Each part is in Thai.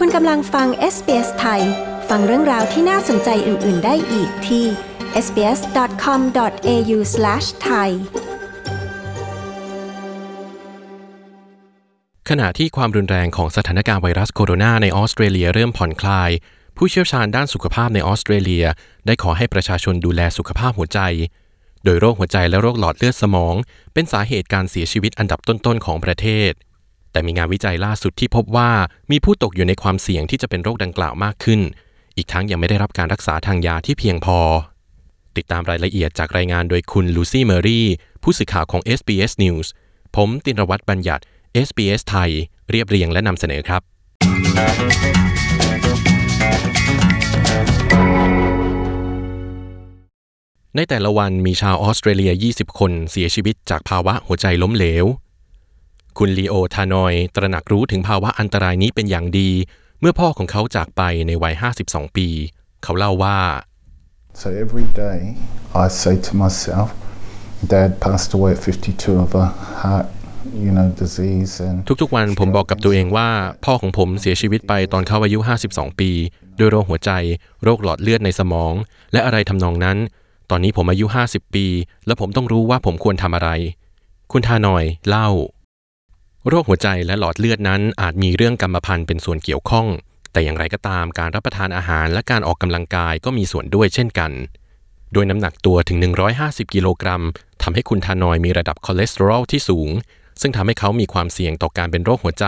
คุณกำลังฟัง SBS ไทย ฟังเรื่องราวที่น่าสนใจอื่น ๆ ได้อีกที่ sbs.com.au/thai ขณะที่ความรุนแรงของสถานการณ์ไวรัสโคโรนาในออสเตรเลียเริ่มผ่อนคลาย ผู้เชี่ยวชาญด้านสุขภาพในออสเตรเลีย ได้ขอให้ประชาชนดูแลสุขภาพหัวใจ โดยโรคหัวใจและโรคหลอดเลือดสมอง เป็นสาเหตุการเสียชีวิตอันดับต้น ๆ ของประเทศ แต่มีงานวิจัยล่าสุดที่พบว่ามีผู้ตกอยู่ในความเสี่ยงที่จะเป็นโรคดังกล่าวมากขึ้น อีกทั้งยังไม่ได้รับการรักษาทางยาที่เพียงพอ ติดตามรายละเอียดจากรายงานโดยคุณลูซี่เมอรี่ผู้สื่อข่าวของ SBS News ผมตินรวัตรบัญญัติ SBS ไทย เรียบเรียงและนำเสนอครับ ในแต่ละวันมีชาวออสเตรเลีย 20 คนเสียชีวิตจากภาวะหัวใจล้มเหลว คุณลีโอทานอย ตระหนักรู้ถึงภาวะอันตรายนี้เป็นอย่างดี เมื่อพ่อของเขาจากไปในวัย 52 ปี เขาเล่าว่า So every day I say to myself, Dad passed away at 52 of a heart, you know, disease and ทุกๆวันผมบอกกับตัวเองว่า พ่อของผมเสียชีวิตไปตอนเขาอายุ 52 ปีด้วยโรคหัวใจ โรคหลอดเลือดในสมอง และอะไรทำนองนั้น ตอนนี้ผมอายุ 50 ปี และผมต้องรู้ว่าผมควรทำอะไร คุณทานอยเล่า โรคหัวใจและหลอดเลือดนั้นอาจมีเรื่องกรรมพันธุ์เป็นส่วนเกี่ยวข้อง แต่อย่างไรก็ตามการรับประทานอาหารและการออกกำลังกายก็มีส่วนด้วยเช่นกัน โดยน้ำหนักตัวถึง 150 กิโลกรัมทำให้คุณทานอยมีระดับคอเลสเตอรอลที่สูง ซึ่งทำให้เขามีความเสี่ยงต่อการเป็นโรคหัวใจ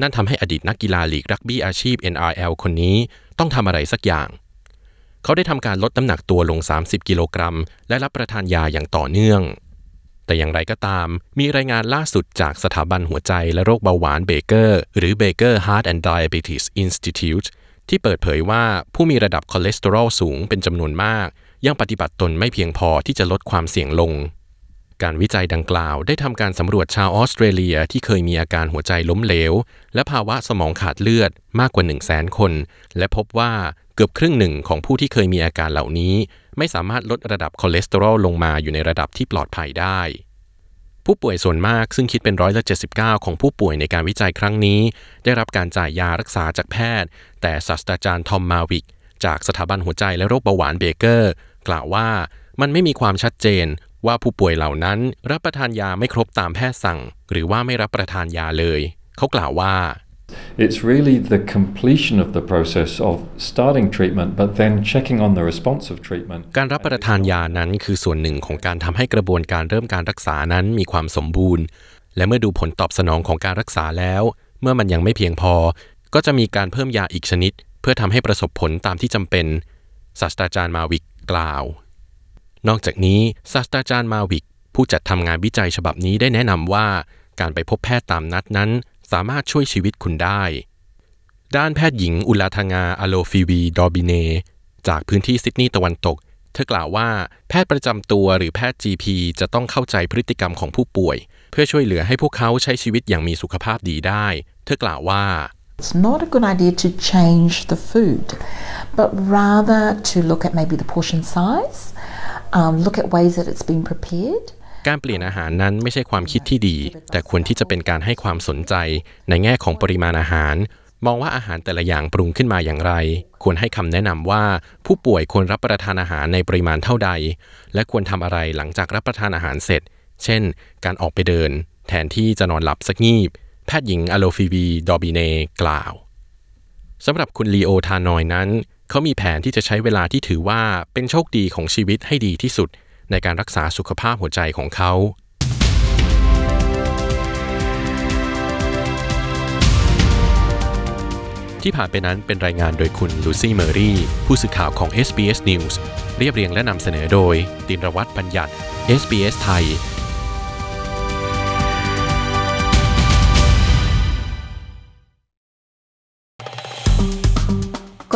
นั่นทำให้อดีตนักกีฬาลีกรักบี้อาชีพ NRL คนนี้ต้องทำอะไรสักอย่าง เขาได้ทำการลดน้ำหนักตัวลง 30 กิโลกรัม และรับประทานยาอย่างต่อเนื่อง แต่อย่างไรก็ตาม มีรายงานล่าสุดจากสถาบันหัวใจและโรคเบาหวานเบเกอร์หรือ Baker Heart and Diabetes Institute ที่เปิดเผยว่าผู้มีระดับคอเลสเตอรอลสูงเป็นจำนวนมาก ยังปฏิบัติตนไม่เพียงพอที่จะลดความเสี่ยงลง การวิจัยดังกล่าวได้ทำการสำรวจชาวออสเตรเลียที่เคยมีอาการหัวใจล้มเหลว และภาวะสมองขาดเลือดมากกว่า 1 0 0 0 0แสนคน และพบว่าเกือบครึ่งหนึ่งของผู้ที่เคยมีอาการเหล่านี้ ไม่สามารถลดระดับคอเลสเตอรอลลงมาอยู่ในระดับที่ปลอดภัยได้ ผู้ป่วยส่วนมากซึ่งคิดเป็นร้อยละ79 ของผู้ป่วยในการวิจัยครั้งนี้ ได้รับการจ่ายยารักษาจากแพทย์ แต่ศาสตราจารย์ทอมมาวิก จากสถาบันหัวใจและโรคเบาหวานเบเกอร์ กล่าวว่ามันไม่มีความชัดเจนว่าผู้ป่วยเหล่านั้นรับประทานยาไม่ครบตามแพทย์สั่ง หรือว่าไม่รับประทานยาเลย เขากล่าวว่า It's really the completion of the process of starting treatment, but then checking on the response of treatment. การรับประทานยานั้นคือส่วนหนึ่งของการทำให้กระบวนการเริ่มการรักษานั้นมีความสมบูรณ์ และเมื่อดูผลตอบสนองของการรักษาแล้ว เมื่อมันยังไม่เพียงพอ ก็จะมีการเพิ่มยาอีกชนิด เพื่อทำให้ประสบผลตามที่จำเป็น ศาสตราจารย์มาวิกกล่าว นอกจากนี้ศาสตราจารย์มาวิกผู้จัดทำงานวิจัยฉบับนี้ได้แนะนำว่า การไปพบแพทย์ตามนัดนั้น สามารถช่วยชีวิตคุณได้ ด้านแพทย์หญิงอุลาทางาอโลฟีวีดอบิเน จากพื้นที่ซิดนีย์ตะวันตก เธอกล่าวว่าแพทย์ประจำตัวหรือแพทย์ GP จะต้องเข้าใจพฤติกรรมของผู้ป่วย เพื่อช่วยเหลือให้พวกเขาใช้ชีวิตอย่างมีสุขภาพดีได้ เธอกล่าวว่า It's not a good idea to change the food, but rather to look at maybe the portion size, um, look at ways that it's been prepared. การเปลี่ยนอาหารนั้นไม่ใช่ความคิดที่ดี แต่ควรที่จะเป็นการให้ความสนใจในแง่ของปริมาณอาหาร มองว่าอาหารแต่ละอย่างปรุงขึ้นมาอย่างไร ควรให้คำแนะนำว่า ผู้ป่วยควรรับประทานอาหารในปริมาณเท่าใด และควรทำอะไรหลังจากรับประทานอาหารเสร็จ เช่น การออกไปเดิน แทนที่จะนอนหลับสักงีบ แพทย์หญิงอโลฟีวีดอบิเนกล่าวสำหรับคุณลีโอทานอยนั้น เขามีแผนที่จะใช้เวลาที่ถือว่าเป็นโชคดีของชีวิตให้ดีที่สุด ในการรักษาสุขภาพหัวใจของเขา ที่ผ่านไปนั้นเป็นรายงานโดยคุณลูซี่เมอรี่ ผู้สื่อข่าวของ SBS News เรียบเรียงและนำเสนอโดย ตินรวัตรบัญญัติ SBS ไทย